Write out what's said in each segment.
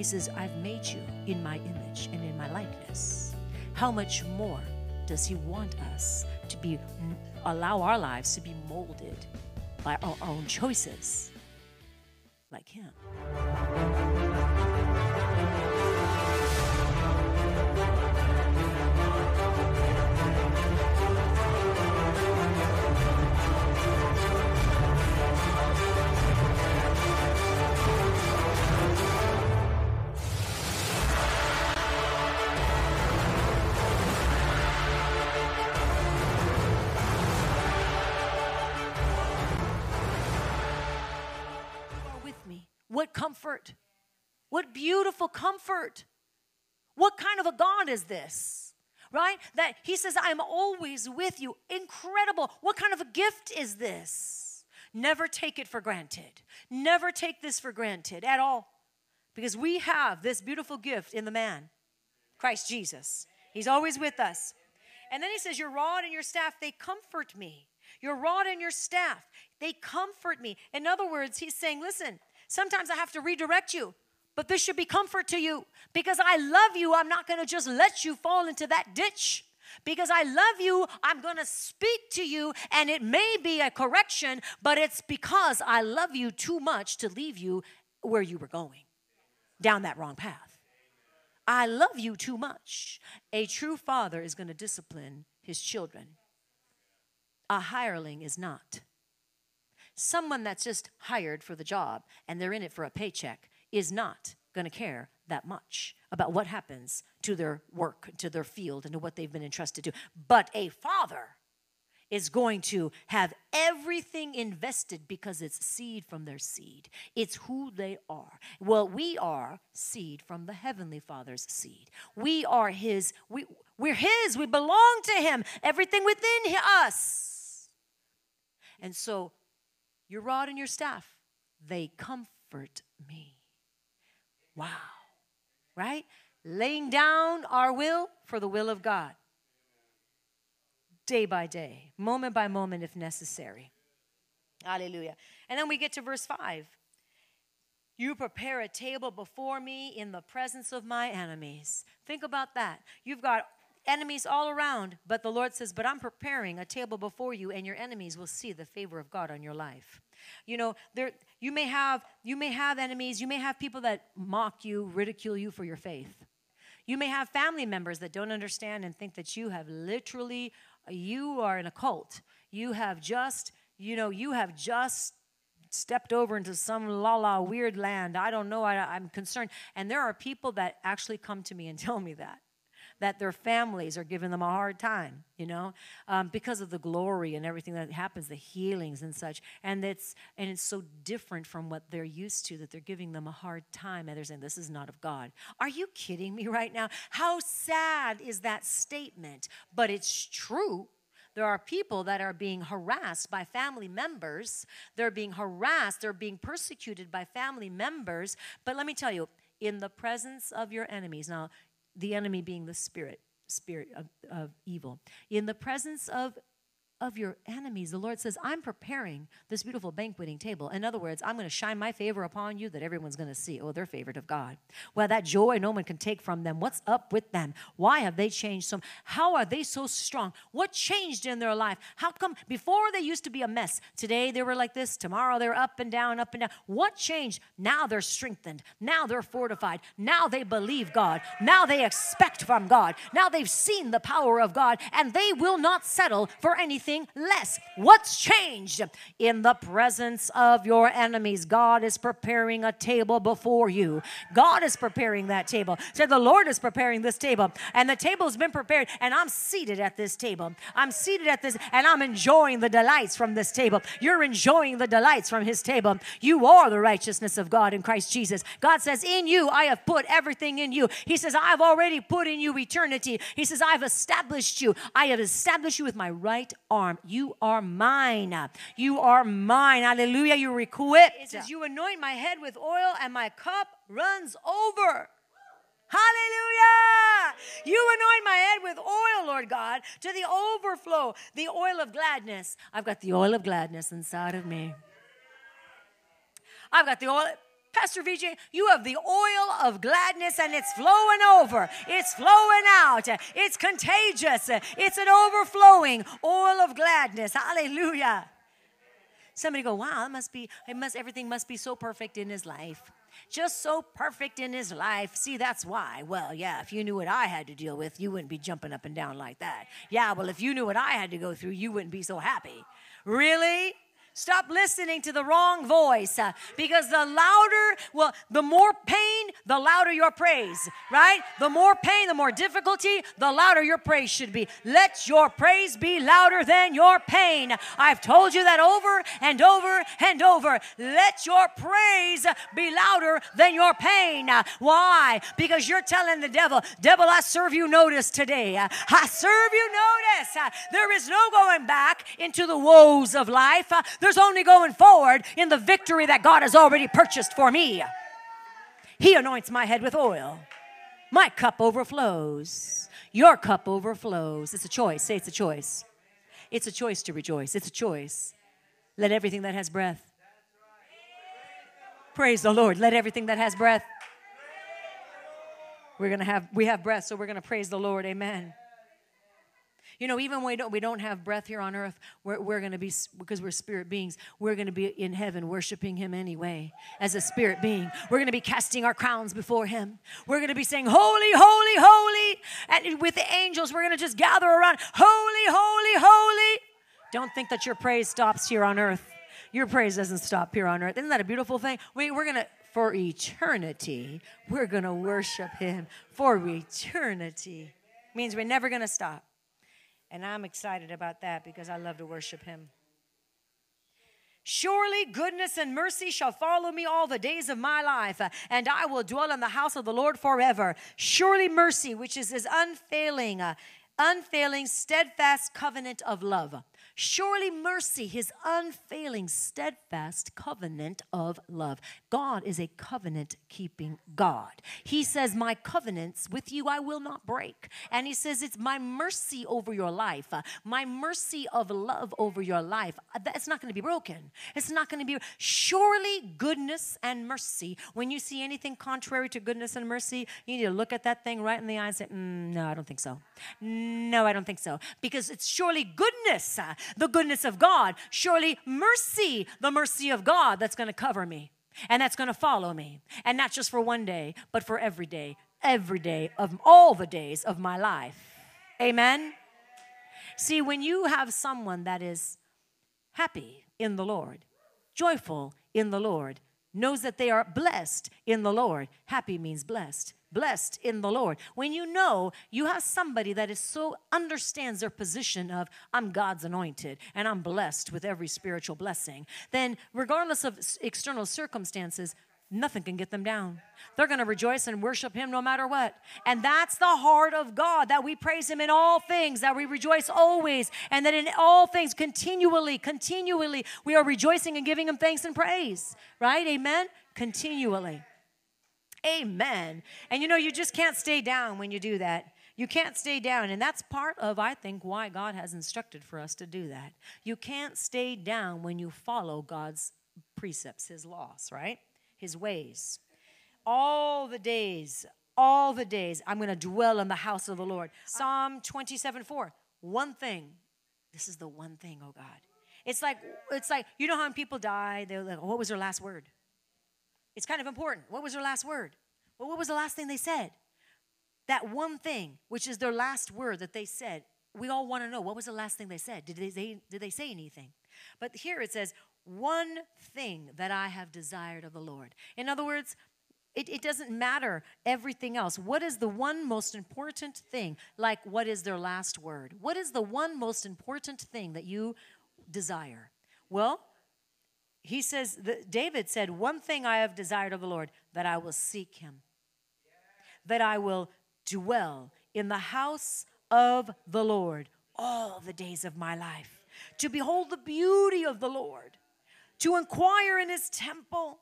He says, I've made you in my image and in my likeness. How much more does He want us to be, allow our lives to be molded by our own choices like Him? Comfort! What beautiful comfort! What kind of a God is this? Right? That He says, I'm always with you. Incredible. What kind of a gift is this? Never take it for granted. Never take this for granted at all. Because we have this beautiful gift in the man, Christ Jesus. He's always with us. And then he says, Your rod and your staff, they comfort me. Your rod and your staff, they comfort me. In other words, he's saying, Listen, Sometimes I have to redirect you, but this should be comfort to you because I love you. I'm not going to just let you fall into that ditch. Because I love you, I'm going to speak to you, and it may be a correction, but it's because I love you too much to leave you where you were going, down that wrong path. I love you too much. A true father is going to discipline his children, a hireling is not. Someone that's just hired for the job and they're in it for a paycheck is not going to care that much about what happens to their work, to their field, and to what they've been entrusted to. But a father is going to have everything invested because it's seed from their seed. It's who they are. Well, we are seed from the heavenly Father's seed. We are his we we're his. We belong to him. Everything within us. And so your rod and your staff, they comfort me. Wow. Right? Laying down our will for the will of God. Day by day, moment by moment, if necessary. Hallelujah. And then we get to verse 5. You prepare a table before me in the presence of my enemies. Think about that. You've got enemies all around. But the Lord says, But I'm preparing a table before you, and your enemies will see the favor of God on your life. You know, there you may have you may have enemies, you may have people that mock you, ridicule you for your faith. You may have family members that don't understand and think that you have literally you are in a cult. You have just, you know, you have just stepped over into some la la weird land. I don't know. I, I'm concerned. And there are people that actually come to me and tell me that that their families are giving them a hard time, you know, um, because of the glory and everything that happens, the healings and such. And it's and it's so different from what they're used to that they're giving them a hard time, and they're saying this is not of God. Are you kidding me right now? How sad is that statement? But it's true. There are people that are being harassed by family members. They're being harassed. They're being persecuted by family members. But let me tell you, in the presence of your enemies. Now, the enemy being the spirit spirit of, of evil. In the presence of of your enemies. The Lord says, I'm preparing this beautiful banqueting table. In other words, I'm going to shine my favor upon you that everyone's going to see. Oh, they're favored of God. Well, that joy no one can take from them. What's up with them? Why have they changed so? How are they so strong? What changed in their life? How come before they used to be a mess? Today they were like this. Tomorrow they're up and down, up and down. What changed? Now they're strengthened. Now they're fortified. Now they believe God. Now they expect from God. Now they've seen the power of God and they will not settle for anything less. What's changed? In the presence of your enemies, God is preparing a table before you. God is preparing that table. Said so the Lord is preparing this table, and the table's been prepared, and I'm seated at this table. I'm seated at this, and I'm enjoying the delights from this table. You're enjoying the delights from His table. You are the righteousness of God in Christ Jesus. God says, In you, I have put everything in you. He says, I've already put in you eternity. He says, I've established you. I have established you with my right arm arm. You are mine. You are mine. Hallelujah. You're equipped. It says, You anoint my head with oil, and my cup runs over. Hallelujah. You anoint my head with oil, Lord God, to the overflow, the oil of gladness. I've got the oil of gladness inside of me. I've got the oil. Pastor VJ, you have the oil of gladness and it's flowing over. It's flowing out. It's contagious. It's an overflowing oil of gladness. Hallelujah. Somebody go, wow, it must be, it must, everything must be so perfect in his life. Just so perfect in his life. See, that's why. Well, yeah, if you knew what I had to deal with, you wouldn't be jumping up and down like that. Yeah, well, if you knew what I had to go through, you wouldn't be so happy. Really? Stop listening to the wrong voice uh, because the louder, well, the more pain, the louder your praise, right? The more pain, the more difficulty, the louder your praise should be. Let your praise be louder than your pain. I've told you that over and over and over. Let your praise be louder than your pain. Why? Because you're telling the devil, devil, I serve you notice today. I serve you notice. There is no going back into the woes of life. There's only going forward in the victory that God has already purchased for me. He anoints my head with oil. My cup overflows. Your cup overflows. It's a choice. Say it's a choice. It's a choice to rejoice. It's a choice. Let everything that has breath. Praise the Lord. Let everything that has breath. We're going to have we have breath, so we're going to praise the Lord. Amen. You know, even when we don't, we don't have breath here on earth, we're, we're going to be, because we're spirit beings, we're going to be in heaven worshiping Him anyway as a spirit being. We're going to be casting our crowns before Him. We're going to be saying, Holy, holy, holy. And with the angels, we're going to just gather around, Holy, holy, holy. Don't think that your praise stops here on earth. Your praise doesn't stop here on earth. Isn't that a beautiful thing? We, we're going to, for eternity, we're going to worship Him for eternity. Means we're never going to stop. And I'm excited about that because I love to worship him. Surely goodness and mercy shall follow me all the days of my life, and I will dwell in the house of the Lord forever. Surely mercy, which is his unfailing, uh, unfailing, steadfast covenant of love Surely mercy, his unfailing, steadfast covenant of love. God is a covenant keeping God. He says, My covenants with you I will not break. And he says, It's my mercy over your life, uh, my mercy of love over your life. Uh, That's not going to be broken. It's not going to be. Surely goodness and mercy. When you see anything contrary to goodness and mercy, you need to look at that thing right in the eye and say, mm, No, I don't think so. No, I don't think so. Because it's surely goodness. Uh, the goodness of God. Surely mercy, the mercy of God that's going to cover me and that's going to follow me. And not just for one day, but for every day, every day of all the days of my life. Amen. See, when you have someone that is happy in the Lord, joyful in the Lord, knows that they are blessed in the Lord, happy means blessed blessed in the Lord. When you know you have somebody that is so understands their position of I'm God's anointed and I'm blessed with every spiritual blessing, then regardless of external circumstances, nothing can get them down. They're going to rejoice and worship Him no matter what. And that's the heart of God that we praise Him in all things, that we rejoice always, and that in all things, continually, continually, we are rejoicing and giving Him thanks and praise. Right? Amen? Continually. Amen. And you know, you just can't stay down when you do that. You can't stay down. And that's part of, I think, why God has instructed for us to do that. You can't stay down when you follow God's precepts, His laws, right? His ways. All the days, all the days, I'm going to dwell in the house of the Lord. Psalm 27 4. One thing. This is the one thing, oh God. It's like, it's like, you know how when people die, they're like, oh, what was their last word? It's kind of important. What was their last word? Well, what was the last thing they said? That one thing, which is their last word that they said. We all want to know what was the last thing they said? Did they, say, did they say anything? But here it says, one thing that I have desired of the Lord. In other words, it, it, doesn't matter everything else. What is the one most important thing? Like, what is their last word? What is the one most important thing that you desire? Well, he says, that David said, One thing I have desired of the Lord, that I will seek him, that I will dwell in the house of the Lord all the days of my life, to behold the beauty of the Lord, to inquire in his temple,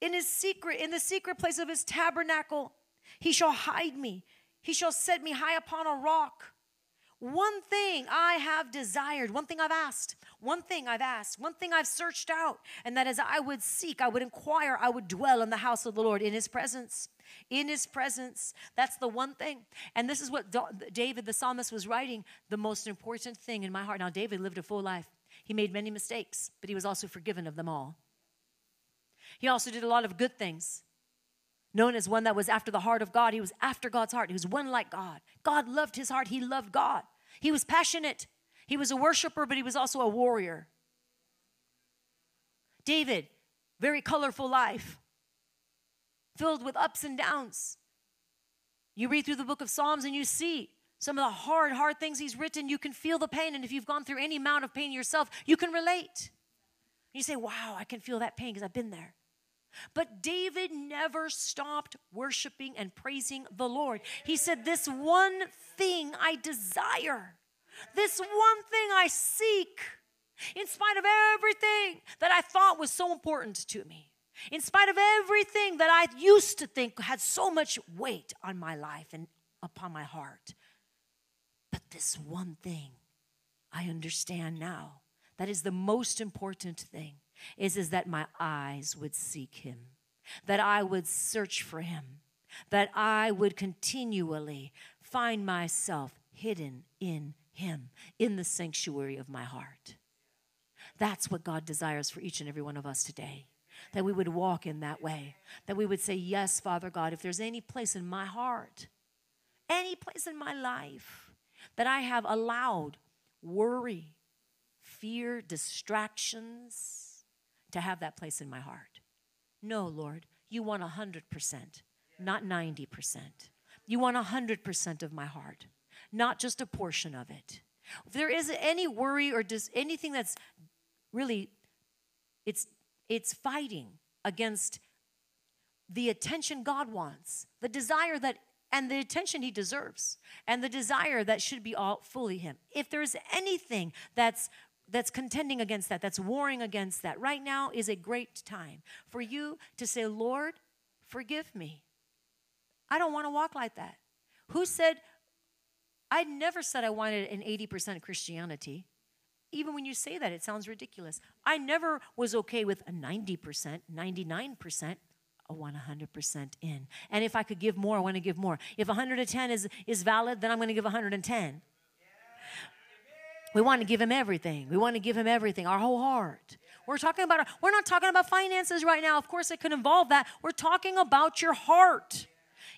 in his secret, in the secret place of his tabernacle. He shall hide me, he shall set me high upon a rock. One thing I have desired, one thing I've asked, one thing I've asked, one thing I've searched out, and that is I would seek, I would inquire, I would dwell in the house of the Lord in his presence. In his presence. That's the one thing. And this is what David the psalmist was writing the most important thing in my heart. Now, David lived a full life. He made many mistakes, but he was also forgiven of them all. He also did a lot of good things known as one that was after the heart of God. He was after God's heart. He was one like God. God loved his heart. He loved God. He was passionate. He was a worshiper, but he was also a warrior. David, very colorful life, filled with ups and downs. You read through the book of Psalms and you see some of the hard, hard things he's written. You can feel the pain. And if you've gone through any amount of pain yourself, you can relate. You say, Wow, I can feel that pain because I've been there. But David never stopped worshiping and praising the Lord. He said, This one thing I desire, this one thing I seek, in spite of everything that I thought was so important to me, in spite of everything that I used to think had so much weight on my life and upon my heart. But this one thing I understand now that is the most important thing is, is that my eyes would seek him, that I would search for him, that I would continually find myself hidden in him, in the sanctuary of my heart. That's what God desires for each and every one of us today. That we would walk in that way. That we would say, Yes, Father God, if there's any place in my heart, any place in my life that I have allowed worry, fear, distractions, to have that place in my heart. No, Lord, you want 100%, not 90%. You want 100% of my heart, not just a portion of it. If there is any worry or does anything that's really it's it's fighting against the attention God wants, the desire that and the attention he deserves, and the desire that should be all fully him. If there's anything that's that's contending against that, that's warring against that, right now is a great time for you to say, Lord, forgive me. I don't want to walk like that. Who said, I never said I wanted an 80% Christianity. Even when you say that, it sounds ridiculous. I never was okay with a 90%, 99%. I want 100% in. And if I could give more, I want to give more. If 110 is, is valid, then I'm going to give 110. We want to give him everything. We want to give him everything, our whole heart. We're talking about, our, we're not talking about finances right now. Of course, it could involve that. We're talking about your heart.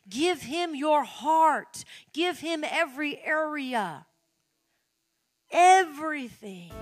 Give him your heart, give him every area, everything.